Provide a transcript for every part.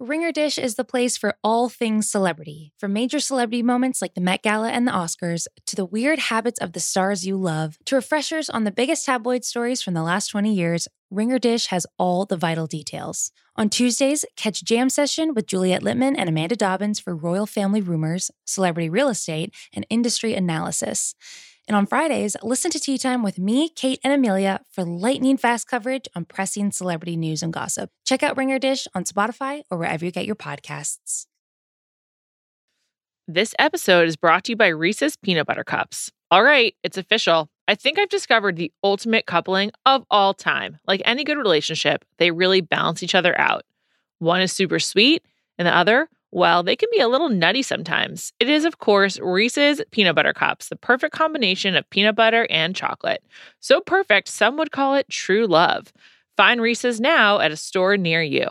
Ringer Dish is the place for all things celebrity, from major celebrity moments like the Met Gala and the Oscars, to the weird habits of the stars you love, to refreshers on the biggest tabloid stories from the last 20 years. Ringer Dish has all the vital details. On Tuesdays, catch Jam Session with Juliet Litman and Amanda Dobbins for royal family rumors, celebrity real estate, and industry analysis. And on Fridays, listen to Tea Time with me, Kate, and Amelia for lightning fast coverage on pressing celebrity news and gossip. Check out Ringer Dish on Spotify or wherever you get your podcasts. This episode is brought to you by Reese's Peanut Butter Cups. All right, it's official. I think I've discovered the ultimate coupling of all time. Like any good relationship, they really balance each other out. One is super sweet, and the other, well, they can be a little nutty sometimes. It is, of course, Reese's Peanut Butter Cups, the perfect combination of peanut butter and chocolate. So perfect, some would call it true love. Find Reese's now at a store near you.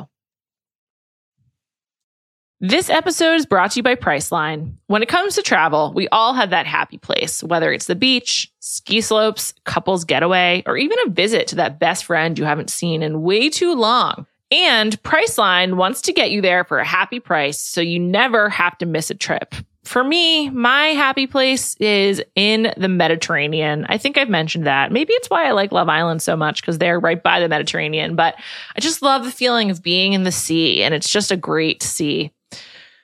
This episode is brought to you by Priceline. When it comes to travel, we all have that happy place, whether it's the beach, ski slopes, couples getaway, or even a visit to that best friend you haven't seen in way too long. And Priceline wants to get you there for a happy price so you never have to miss a trip. For me, my happy place is in the Mediterranean. I think I've mentioned that. Maybe it's why I like Love Island so much because they're right by the Mediterranean, but I just love the feeling of being in the sea and it's just a great sea.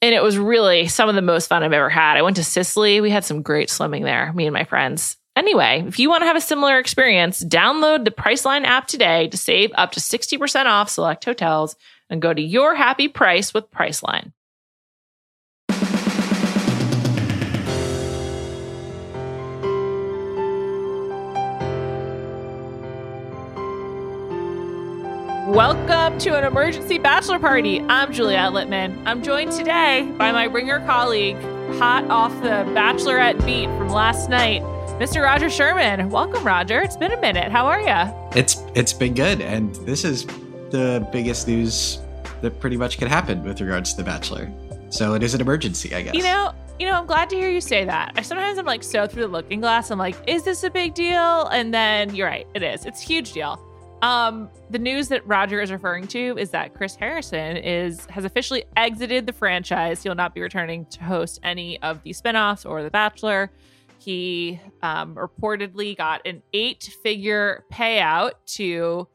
and it was really some of the most fun I've ever had. I went to Sicily. We had some great swimming there, me and my friends. Anyway, if you want to have a similar experience, download the Priceline app today to save up to 60% off select hotels and go to your happy price with Priceline. Welcome to an emergency bachelor party. I'm Juliet Litman. I'm joined today by my ringer colleague, hot off the bachelorette beat from last night, Mr. Roger Sherman. Welcome, Roger. It's been a minute. How are you? It's it's been good, and this is the biggest news that pretty much could happen with regards to the Bachelor. So it is an emergency, I guess. You know, you know, I'm glad to hear you say that. I sometimes I'm like so through the looking glass. I'm like, is this a big deal? And then you're right, it is. It's a huge deal. Um, the news that Roger is referring to is that Chris Harrison is has officially exited the franchise. He'll not be returning to host any of the spinoffs or The Bachelor. He um, reportedly got an eight-figure payout to,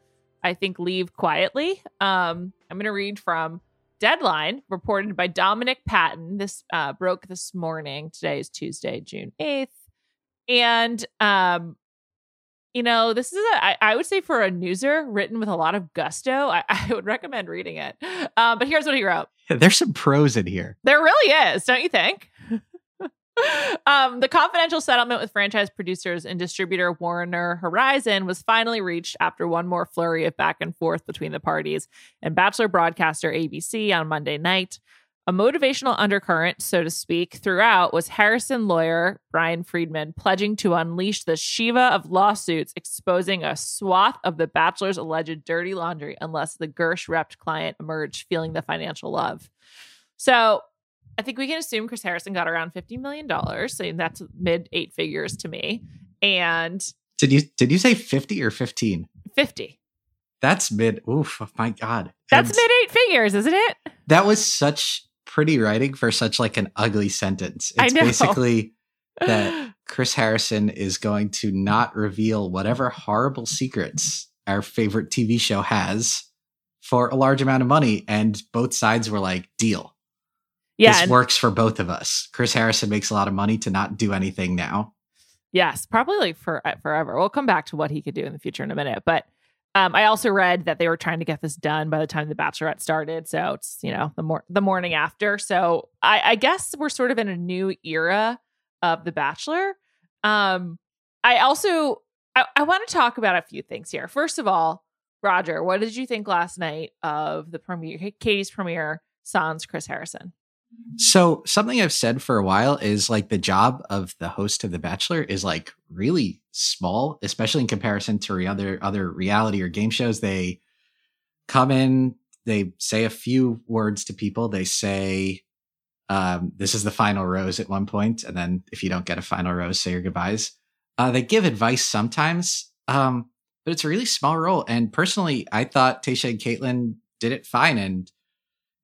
I think, leave quietly. Um, I'm going to read from Deadline, reported by Dominic Patten. This uh, broke this morning. Today is Tuesday, June 8th. And um, you know, this is a, I, I would say for a newser written with a lot of gusto, I, I would recommend reading it. Um, but here's what he wrote. There's some prose in here. There really is, don't you think? um, the confidential settlement with franchise producers and distributor Warner Horizon was finally reached after one more flurry of back and forth between the parties and Bachelor broadcaster ABC on Monday night. A motivational undercurrent, so to speak, throughout was Harrison lawyer Bryan Freedman pledging to unleash the Shiva of lawsuits exposing a swath of the Bachelor's alleged dirty laundry unless the Gersh repped client emerged feeling the financial love. So I think we can assume Chris Harrison got around $50 million. So that's mid eight figures to me. And did you did you say 50 or 15? 50. That's mid oof, my god. That's mid eight figures, isn't it? That was such pretty writing for such like an ugly sentence. It's basically that Chris Harrison is going to not reveal whatever horrible secrets our favorite TV show has for a large amount of money. And both sides were like, deal. Yeah. This works for both of us. Chris Harrison makes a lot of money to not do anything now. Yes, probably like for uh, forever. We'll come back to what he could do in the future in a minute. But um, I also read that they were trying to get this done by the time the Bachelorette started, so it's you know the mor- the morning after. So I, I guess we're sort of in a new era of the Bachelor. Um, I also I, I want to talk about a few things here. First of all, Roger, what did you think last night of the premiere, Katie's premiere? sans Chris Harrison. So something I've said for a while is like the job of the host of The Bachelor is like really small, especially in comparison to other other reality or game shows. They come in, they say a few words to people. They say, um, "This is the final rose" at one point, and then if you don't get a final rose, say your goodbyes. Uh, they give advice sometimes, um, but it's a really small role. And personally, I thought Tayshia and Kaitlyn did it fine, and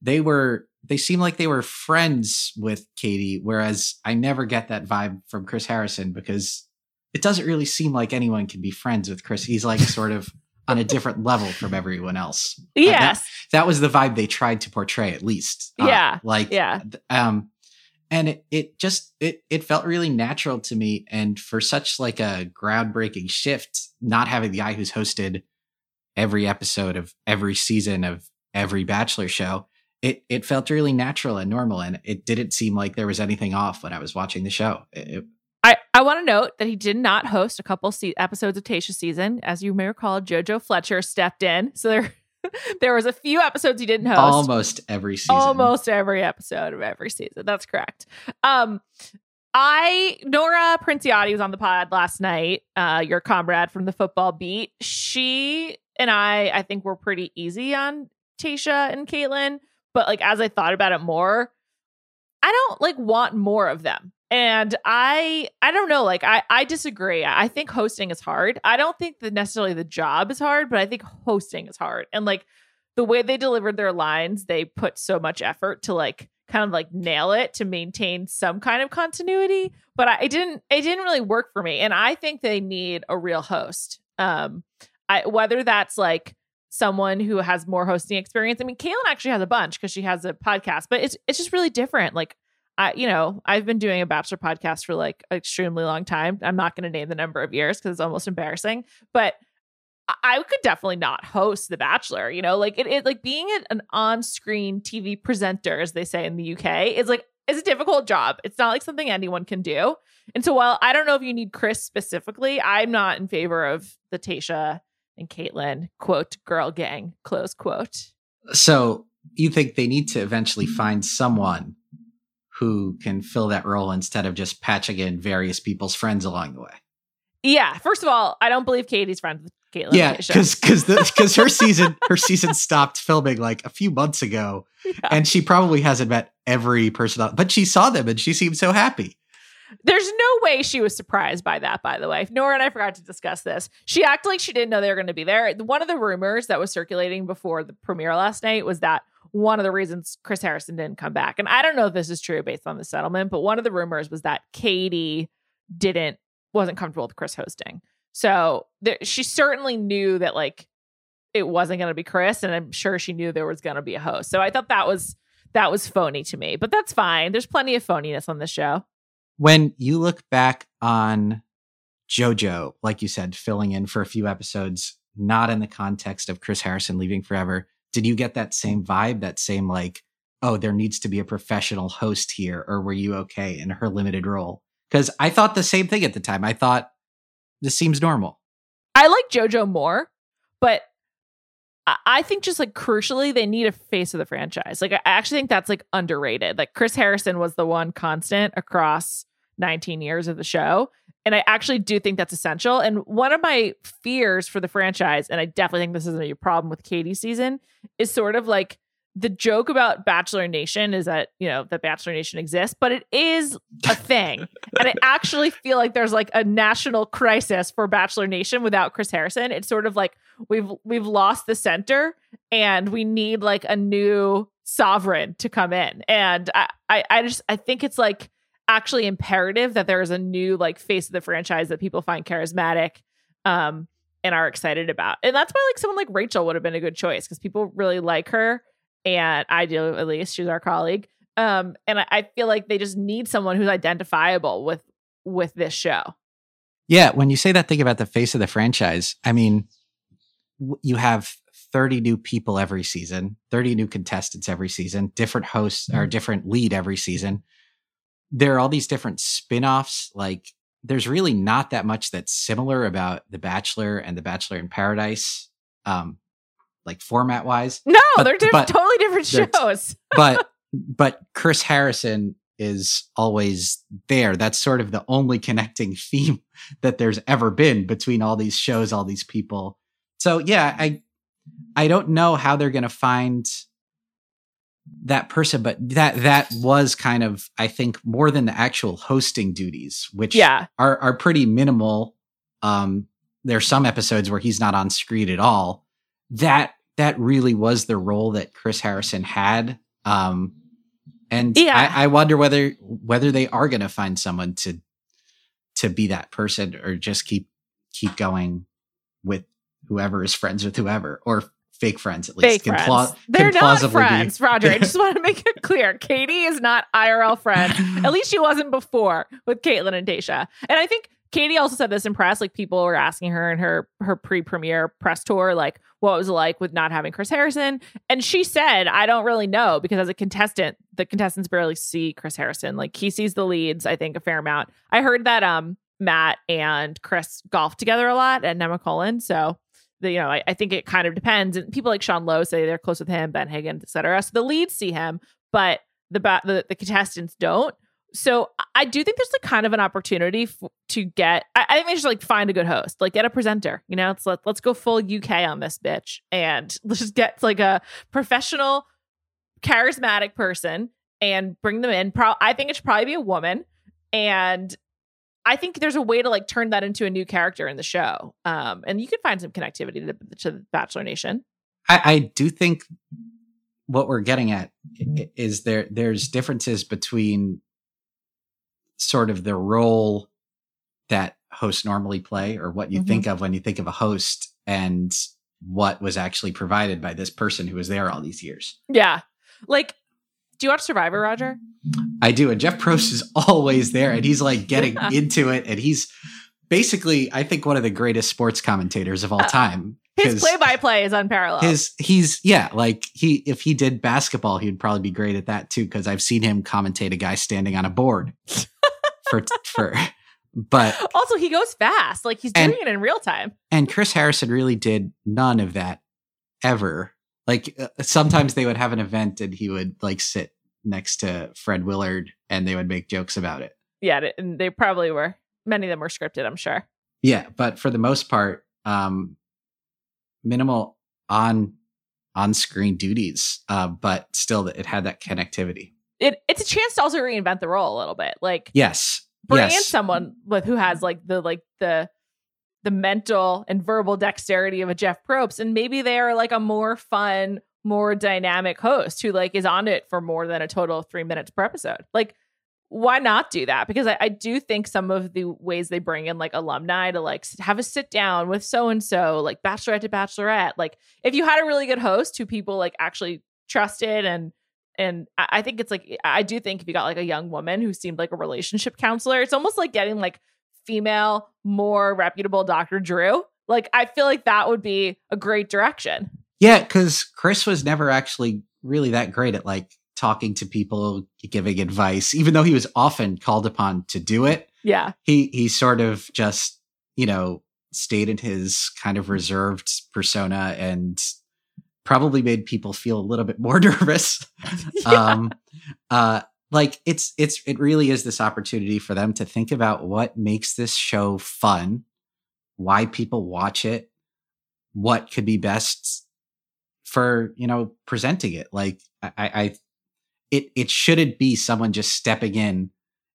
they were they seem like they were friends with Katie, whereas I never get that vibe from Chris Harrison because it doesn't really seem like anyone can be friends with Chris. He's like sort of on a different level from everyone else. Yes. Uh, that, that, was the vibe they tried to portray at least. Uh, yeah. Like, yeah. Um, and it, it just, it, it felt really natural to me. And for such like a groundbreaking shift, not having the guy who's hosted every episode of every season of every Bachelor show, it it felt really natural and normal, and it didn't seem like there was anything off when I was watching the show. It, I, I want to note that he did not host a couple se- episodes of Tayshia season. As you may recall, JoJo Fletcher stepped in. So there, there was a few episodes he didn't host. Almost every season. Almost every episode of every season. That's correct. Um, I Nora Princiotti was on the pod last night. Uh, your comrade from the football beat. She and I, I think, were pretty easy on Tayshia and Kaitlyn. But like as I thought about it more, I don't like want more of them. And I I don't know, like I I disagree. I think hosting is hard. I don't think that necessarily the job is hard, but I think hosting is hard. And like the way they delivered their lines, they put so much effort to like kind of like nail it to maintain some kind of continuity, but I it didn't it didn't really work for me. And I think they need a real host. Um I whether that's like someone who has more hosting experience. I mean, Kaitlyn actually has a bunch because she has a podcast, but it's it's just really different. Like I, you know, I've been doing a bachelor podcast for like extremely long time. I'm not going to name the number of years because it's almost embarrassing, but I could definitely not host The Bachelor. You know, like it, it like being an on-screen TV presenter, as they say in the UK, is like it's a difficult job. It's not like something anyone can do. And so, while I don't know if you need Chris specifically, I'm not in favor of the Tayshia and Kaitlyn, quote, girl gang, close quote. So you think they need to eventually mm-hmm. find someone who can fill that role instead of just patching in various people's friends along the way? Yeah. First of all, I don't believe Katie's friends with Kaitlyn. Yeah, because because because her season her season stopped filming like a few months ago, yeah. and she probably hasn't met every person, but she saw them and she seemed so happy. There's no way she was surprised by that, by the way. Nora and I forgot to discuss this. She acted like she didn't know they were going to be there. One of the rumors that was circulating before the premiere last night was that one of the reasons Chris Harrison didn't come back, and I don't know if this is true based on the settlement, but one of the rumors was that Katie didn't wasn't comfortable with Chris hosting. So there, she certainly knew that like it wasn't going to be Chris, and I'm sure she knew there was going to be a host. So I thought that was that was phony to me, but that's fine. There's plenty of phoniness on the show when you look back on JoJo, like you said, filling in for a few episodes, not in the context of Chris Harrison leaving forever, did you get that same vibe, that same like, oh, there needs to be a professional host here, or were you okay in her limited role? Because I thought the same thing at the time. I thought this seems normal. I like JoJo more, but I think just like crucially, they need a face of the franchise. Like I actually think that's like underrated. Like Chris Harrison was the one constant across 19 years of the show. And I actually do think that's essential. And one of my fears for the franchise, and I definitely think this isn't a problem with Katie season, is sort of like the joke about Bachelor Nation is that, you know, that Bachelor Nation exists, but it is a thing. and I actually feel like there's like a national crisis for Bachelor Nation without Chris Harrison. It's sort of like we've we've lost the center and we need like a new sovereign to come in. And I I, I just I think it's like actually imperative that there is a new like face of the franchise that people find charismatic um and are excited about. And that's why like someone like Rachel would have been a good choice because people really like her and I do at least she's our colleague. Um and I, I feel like they just need someone who's identifiable with with this show. Yeah, when you say that thing about the face of the franchise, I mean you have 30 new people every season, 30 new contestants every season, different hosts or mm-hmm. different lead every season there are all these different spin-offs like there's really not that much that's similar about the bachelor and the bachelor in paradise um like format wise. No, but, they're diff- but totally different shows. but but Chris Harrison is always there. That's sort of the only connecting theme that there's ever been between all these shows, all these people. So yeah, I I don't know how they're going to find that person, but that that was kind of I think more than the actual hosting duties, which yeah. are are pretty minimal. Um, there's some episodes where he's not on screen at all. That that really was the role that Chris Harrison had. Um, and yeah. I, I wonder whether whether they are going to find someone to to be that person or just keep keep going with whoever is friends with whoever or fake friends at least. Fake friends. They're not friends, be. Roger. I just want to make it clear. Katie is not IRL friend. at least she wasn't before with Kaitlyn and Tayshia. And I think Katie also said this in press. Like people were asking her in her her pre-premiere press tour, like what was it like with not having Chris Harrison, and she said, "I don't really know because as a contestant, the contestants barely see Chris Harrison. Like he sees the leads, I think, a fair amount. I heard that um Matt and Chris golf together a lot at Nemacolin, so the, you know, I, I, think it kind of depends. And people like Sean Lowe say they're close with him, Ben Higgins, etc. So the leads see him, but the, the the contestants don't. So I do think there's like kind of an opportunity f- to get. I, I, think they should like find a good host, like get a presenter. You know, let's let, let's go full UK on this bitch, and let's just get like a professional, charismatic person and bring them in. Pro- I think it should probably be a woman, and I think there's a way to like turn that into a new character in the show. Um, and you can find some connectivity to, to Bachelor Nation. I, I do think what we're getting at is there there's differences between sort of the role that hosts normally play or what you mm-hmm. think of when you think of a host and what was actually provided by this person who was there all these years. Yeah. Like, do you watch Survivor, Roger? I do. And Jeff Probst is always there and he's like getting yeah. into it. And he's basically, I think, one of the greatest sports commentators of all uh, time. His play by play is unparalleled. His he's yeah, like he if he did basketball, he'd probably be great at that too, because I've seen him commentate a guy standing on a board for for but also he goes fast. Like he's doing and, it in real time. And Chris Harrison really did none of that ever. Like uh, sometimes they would have an event and he would like sit next to Fred Willard and they would make jokes about it. Yeah, and they probably were. Many of them were scripted, I'm sure. Yeah, but for the most part, um, minimal on on screen duties, uh, but still, it had that connectivity. It it's a chance to also reinvent the role a little bit. Like yes, bring yes. in someone with who has like the like the the mental and verbal dexterity of a Jeff Probst, and maybe they are like a more fun, more dynamic host who like is on it for more than a total of three minutes per episode. Like, why not do that? Because I, I do think some of the ways they bring in like alumni to like have a sit down with so and so, like bachelorette to bachelorette. Like, if you had a really good host who people like actually trusted and and I think it's like I do think if you got like a young woman who seemed like a relationship counselor, it's almost like getting like female, more reputable Dr. Drew. Like I feel like that would be a great direction. Yeah, because Chris was never actually really that great at like talking to people, giving advice, even though he was often called upon to do it. Yeah. He he sort of just, you know, stayed in his kind of reserved persona and probably made people feel a little bit more nervous. yeah. Um uh like it's it's it really is this opportunity for them to think about what makes this show fun, why people watch it, what could be best for you know presenting it. Like I, I it it shouldn't be someone just stepping in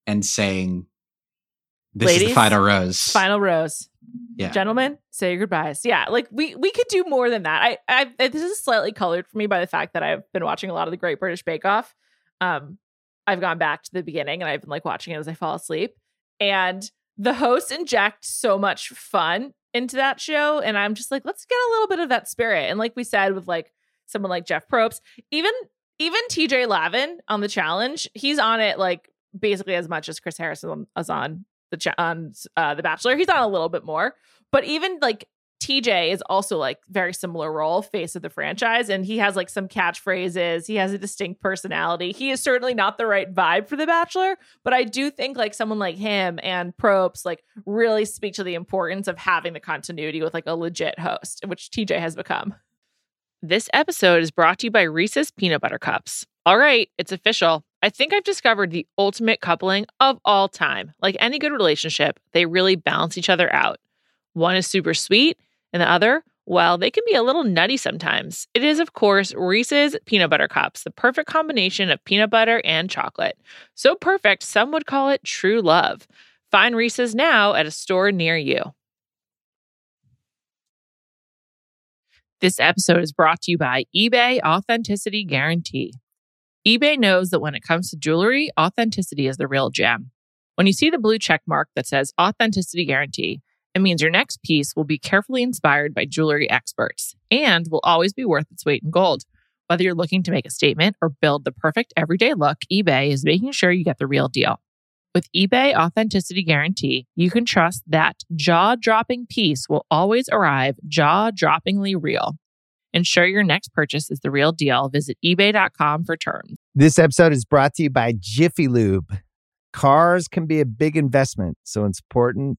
and saying this Ladies, is the final rose. final rose. Yeah. Gentlemen say your goodbyes. Yeah like we we could do more than that. I, I this is slightly colored for me by the fact that i've been watching a lot of the great british bake off. Um i've gone back to the beginning and i've been like watching it as i fall asleep and the hosts inject so much fun into that show. And I'm just like, let's get a little bit of that spirit. And like we said, with like someone like Jeff Probst, even even TJ Lavin on the challenge, he's on it like basically as much as Chris Harrison is on the cha- on uh, the Bachelor. He's on a little bit more, but even like TJ is also like very similar role, face of the franchise, and he has like some catchphrases. He has a distinct personality. He is certainly not the right vibe for The Bachelor, but I do think like someone like him and Probst like really speak to the importance of having the continuity with like a legit host, which TJ has become. This episode is brought to you by Reese's Peanut Butter Cups. All right, it's official. I think I've discovered the ultimate coupling of all time. Like any good relationship, they really balance each other out. One is super sweet, and the other, well, they can be a little nutty sometimes. It is, of course, Reese's Peanut Butter Cups, the perfect combination of peanut butter and chocolate. So perfect, some would call it true love. Find Reese's now at a store near you. This episode is brought to you by eBay Authenticity Guarantee. eBay knows that when it comes to jewelry, authenticity is the real gem. When you see the blue check mark that says Authenticity Guarantee, it means your next piece will be carefully inspired by jewelry experts and will always be worth its weight in gold. Whether you're looking to make a statement or build the perfect everyday look, eBay is making sure you get the real deal. With eBay Authenticity Guarantee, you can trust that jaw dropping piece will always arrive jaw droppingly real. Ensure your next purchase is the real deal. Visit eBay.com for terms. This episode is brought to you by Jiffy Lube. Cars can be a big investment, so it's important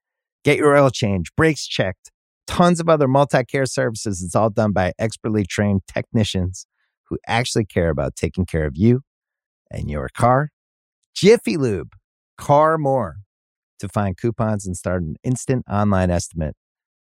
Get your oil change, brakes checked, tons of other multi care services. It's all done by expertly trained technicians who actually care about taking care of you and your car Jiffy Lube, car more. To find coupons and start an instant online estimate,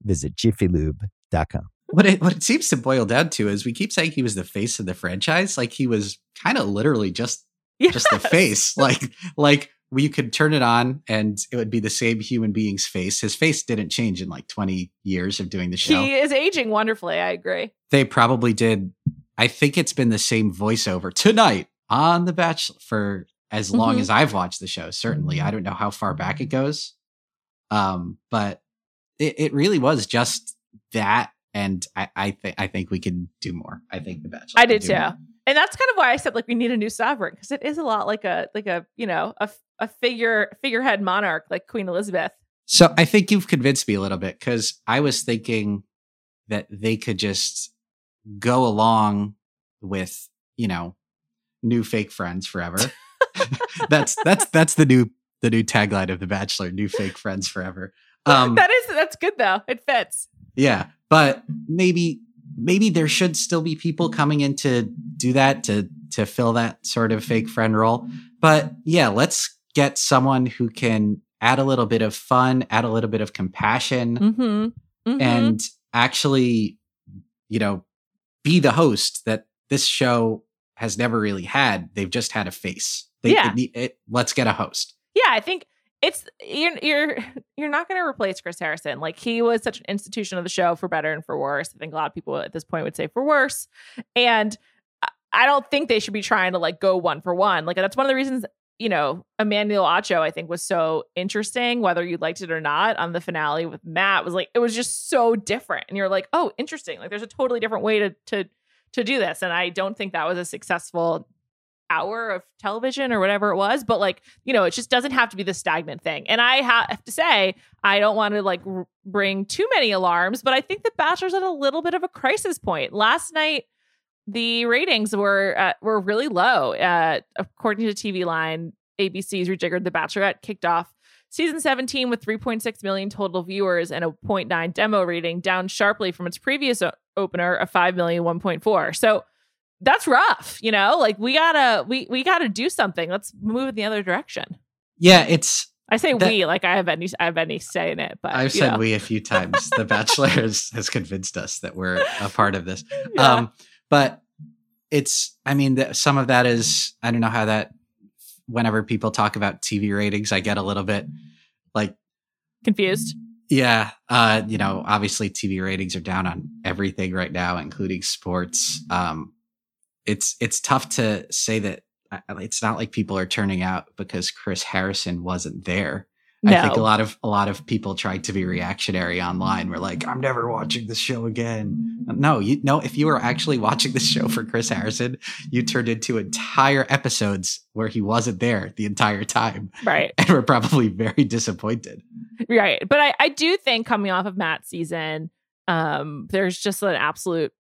visit jiffylube.com. What it, what it seems to boil down to is we keep saying he was the face of the franchise, like he was kind of literally just yes. just the face, like like we could turn it on and it would be the same human being's face. His face didn't change in like 20 years of doing the show. He is aging wonderfully. I agree. They probably did. I think it's been the same voiceover tonight on The Bachelor for as long mm-hmm. as I've watched the show. Certainly, I don't know how far back it goes, um, but it, it really was just that. And I, I think I think we can do more. I think the Bachelor. I did too, more. and that's kind of why I said like we need a new sovereign because it is a lot like a like a you know a a figure figurehead monarch like Queen Elizabeth. So I think you've convinced me a little bit because I was thinking that they could just go along with you know new fake friends forever. that's that's that's the new the new tagline of The Bachelor: "New fake friends forever." Um, that is that's good though. It fits. Yeah, but maybe maybe there should still be people coming in to do that to to fill that sort of fake friend role. But yeah, let's get someone who can add a little bit of fun, add a little bit of compassion, mm-hmm. Mm-hmm. and actually, you know, be the host that this show has never really had. They've just had a face. They, yeah. It, it, let's get a host. Yeah, I think it's you're you're you're not going to replace Chris Harrison. Like he was such an institution of the show for better and for worse. I think a lot of people at this point would say for worse. And I don't think they should be trying to like go one for one. Like that's one of the reasons you know Emmanuel Acho I think was so interesting, whether you liked it or not. On the finale with Matt was like it was just so different, and you're like, oh, interesting. Like there's a totally different way to to to do this. And I don't think that was a successful hour of television or whatever it was but like you know it just doesn't have to be the stagnant thing. And i have to say i don't want to like r- bring too many alarms but i think the bachelor's at a little bit of a crisis point. Last night the ratings were uh, were really low. Uh, according to tv line abc's rejiggered the bachelorette kicked off season 17 with 3.6 million total viewers and a 0.9 demo rating down sharply from its previous o- opener of 5 million 1.4 so that's rough you know like we gotta we we gotta do something let's move in the other direction yeah it's I say that, we like I have any I have any say in it, but I've said know. we a few times. the Bachelor has, has convinced us that we're a part of this. Yeah. Um, but it's I mean the, some of that is I don't know how that whenever people talk about TV ratings, I get a little bit like confused. Yeah. Uh, you know, obviously TV ratings are down on everything right now, including sports. Um, it's, it's tough to say that uh, it's not like people are turning out because Chris Harrison wasn't there. No. I think a lot of a lot of people tried to be reactionary online. Were like, "I'm never watching this show again." No, you no. If you were actually watching this show for Chris Harrison, you turned into entire episodes where he wasn't there the entire time, right? And we're probably very disappointed, right? But I, I do think coming off of Matt's season, um, there's just an absolute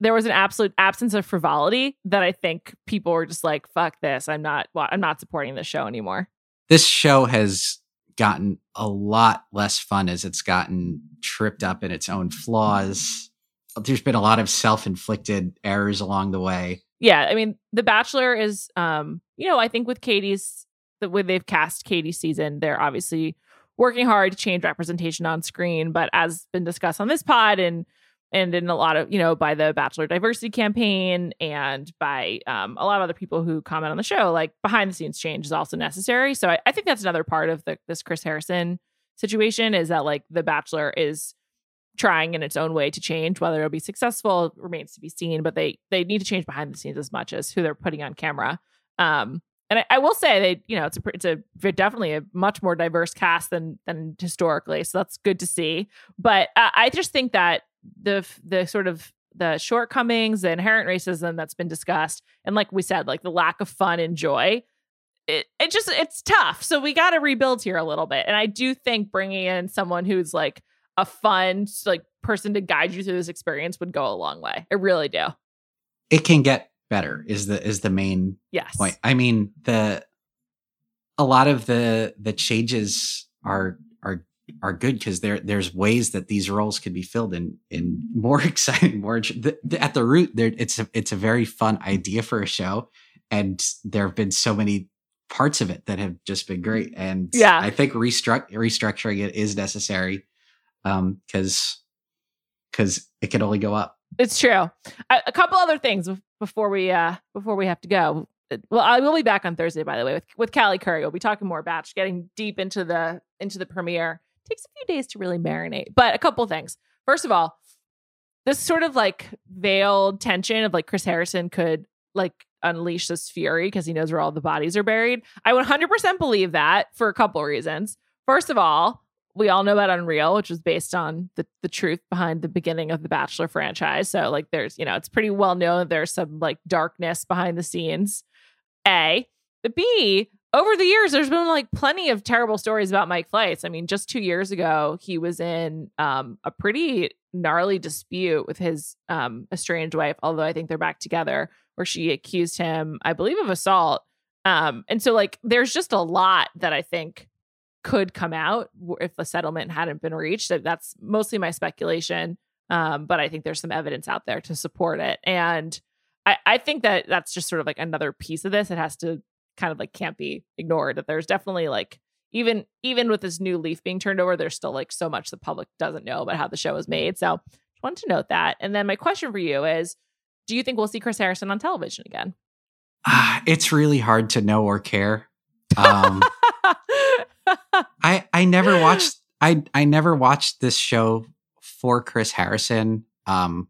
there was an absolute absence of frivolity that I think people were just like, "Fuck this! I'm not. I'm not supporting this show anymore." This show has gotten a lot less fun as it's gotten tripped up in its own flaws. There's been a lot of self-inflicted errors along the way. Yeah, I mean, The Bachelor is, um, you know, I think with Katie's the way they've cast Katie's season, they're obviously working hard to change representation on screen. But as been discussed on this pod and and in a lot of you know by the bachelor diversity campaign and by um, a lot of other people who comment on the show like behind the scenes change is also necessary. So I, I, think that's another part of the, this chris harrison situation is that like the bachelor is trying in its own way to change. Whether it'll be successful remains to be seen but they they need to change behind the scenes as much as who they're putting on camera. Um and I, I will say they you know it's a it's a definitely a much more diverse cast than than historically so that's good to see. But uh, i just think that the the sort of the shortcomings, the inherent racism that's been discussed, and like we said, like the lack of fun and joy. It it just it's tough. So we got to rebuild here a little bit. And I do think bringing in someone who's like a fun like person to guide you through this experience would go a long way. I really do. It can get better. Is the is the main yes point. I mean the a lot of the the changes are are are good because there there's ways that these roles could be filled in in more exciting more the, the, at the root there it's a, it's a very fun idea for a show and there have been so many parts of it that have just been great and yeah. I think restruct, restructuring it is necessary um because because it can only go up. It's true. A, a couple other things before we uh before we have to go. Well, I will be back on Thursday, by the way, with with Callie Curry. We'll be talking more about getting deep into the into the premiere takes a few days to really marinate. But a couple things. First of all, this sort of like veiled tension of like Chris Harrison could like unleash this fury because he knows where all the bodies are buried. I 100% believe that for a couple reasons. First of all, we all know about Unreal, which was based on the, the truth behind the beginning of the Bachelor franchise. So, like, there's, you know, it's pretty well known there's some like darkness behind the scenes. A. The B, over the years, there's been like plenty of terrible stories about Mike Fleiss. I mean, just two years ago, he was in um, a pretty gnarly dispute with his um, estranged wife, although I think they're back together, where she accused him, I believe, of assault. Um, and so, like, there's just a lot that I think could come out if the settlement hadn't been reached. That's mostly my speculation, um, but I think there's some evidence out there to support it. And I, I think that that's just sort of like another piece of this. It has to kind of like can't be ignored that there's definitely like even even with this new leaf being turned over there's still like so much the public doesn't know about how the show was made so just wanted to note that and then my question for you is do you think we'll see chris harrison on television again? Uh, it's really hard to know or care um, i i never watched i i never watched this show for chris harrison um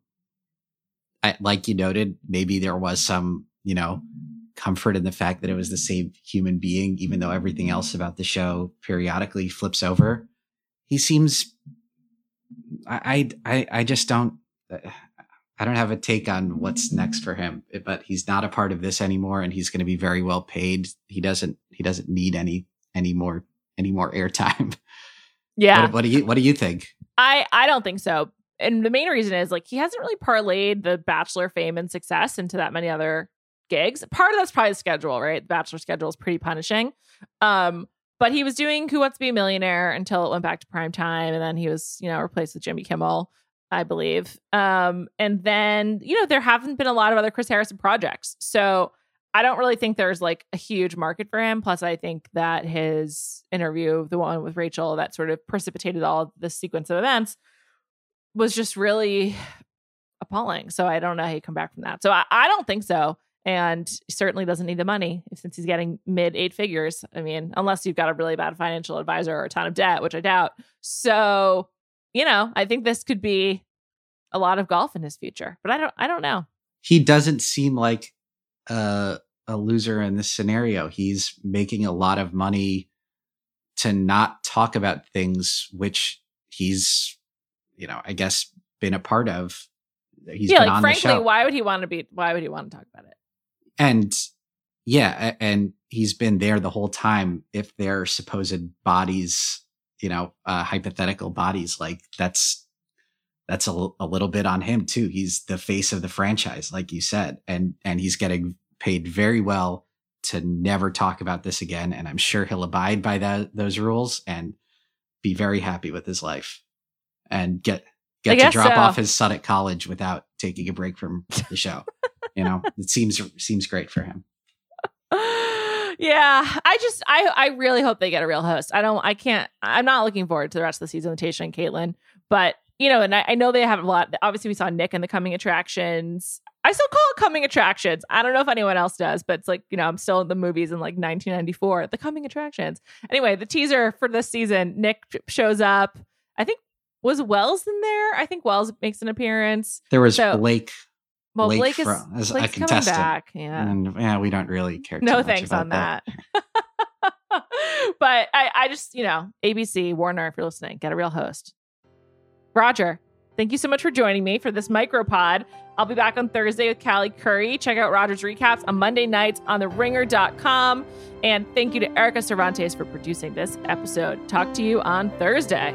I, like you noted maybe there was some you know comfort in the fact that it was the same human being, even though everything else about the show periodically flips over. He seems, I, I, I just don't, I don't have a take on what's next for him, but he's not a part of this anymore, and he's going to be very well paid. He doesn't, he doesn't need any, any more, any more airtime. Yeah. What, what do you, what do you think? I, I don't think so. And the main reason is like he hasn't really parlayed the Bachelor fame and success into that many other gigs. Part of that's probably the schedule, right? The bachelor schedule is pretty punishing. Um, but he was doing Who Wants to Be a Millionaire until it went back to prime time, and then he was, you know, replaced with Jimmy Kimmel, I believe. Um, and then, you know, there haven't been a lot of other Chris Harrison projects. So I don't really think there's like a huge market for him. Plus, I think that his interview, the one with Rachel that sort of precipitated all this sequence of events, was just really appalling. So I don't know how you come back from that. So I, I don't think so and certainly doesn't need the money since he's getting mid eight figures. I mean, unless you've got a really bad financial advisor or a ton of debt, which I doubt. So, you know, I think this could be a lot of golf in his future, but I don't, I don't know. He doesn't seem like a, a loser in this scenario. He's making a lot of money to not talk about things which he's, you know, I guess been a part of. He's yeah, like frankly, why would he want to be? Why would he want to talk about it? And yeah, and he's been there the whole time. If they're supposed bodies, you know, uh, hypothetical bodies, like that's that's a, a little bit on him too. He's the face of the franchise, like you said, and and he's getting paid very well to never talk about this again. And I'm sure he'll abide by that those rules and be very happy with his life and get get to drop so. off his son at college without taking a break from the show. You know, it seems seems great for him. yeah, I just I I really hope they get a real host. I don't I can't I'm not looking forward to the rest of the season with Tayshia and Kaitlyn, but you know, and I, I know they have a lot. Obviously, we saw Nick in the coming attractions. I still call it coming attractions. I don't know if anyone else does, but it's like, you know, I'm still in the movies in like 1994, the coming attractions. Anyway, the teaser for this season, Nick shows up. I think was Wells in there? I think Wells makes an appearance There was so, Blake. Well, Blake, Blake is as Blake's a contestant. back. Yeah. And yeah, we don't really mm-hmm. care. no thanks on that. that. but I, I just, you know, ABC, Warner, if you're listening, get a real host. Roger, thank you so much for joining me for this micropod. I'll be back on Thursday with Callie Curry. Check out Roger's recaps on Monday nights on theringer.com. And thank you to Erica Cervantes for producing this episode. Talk to you on Thursday.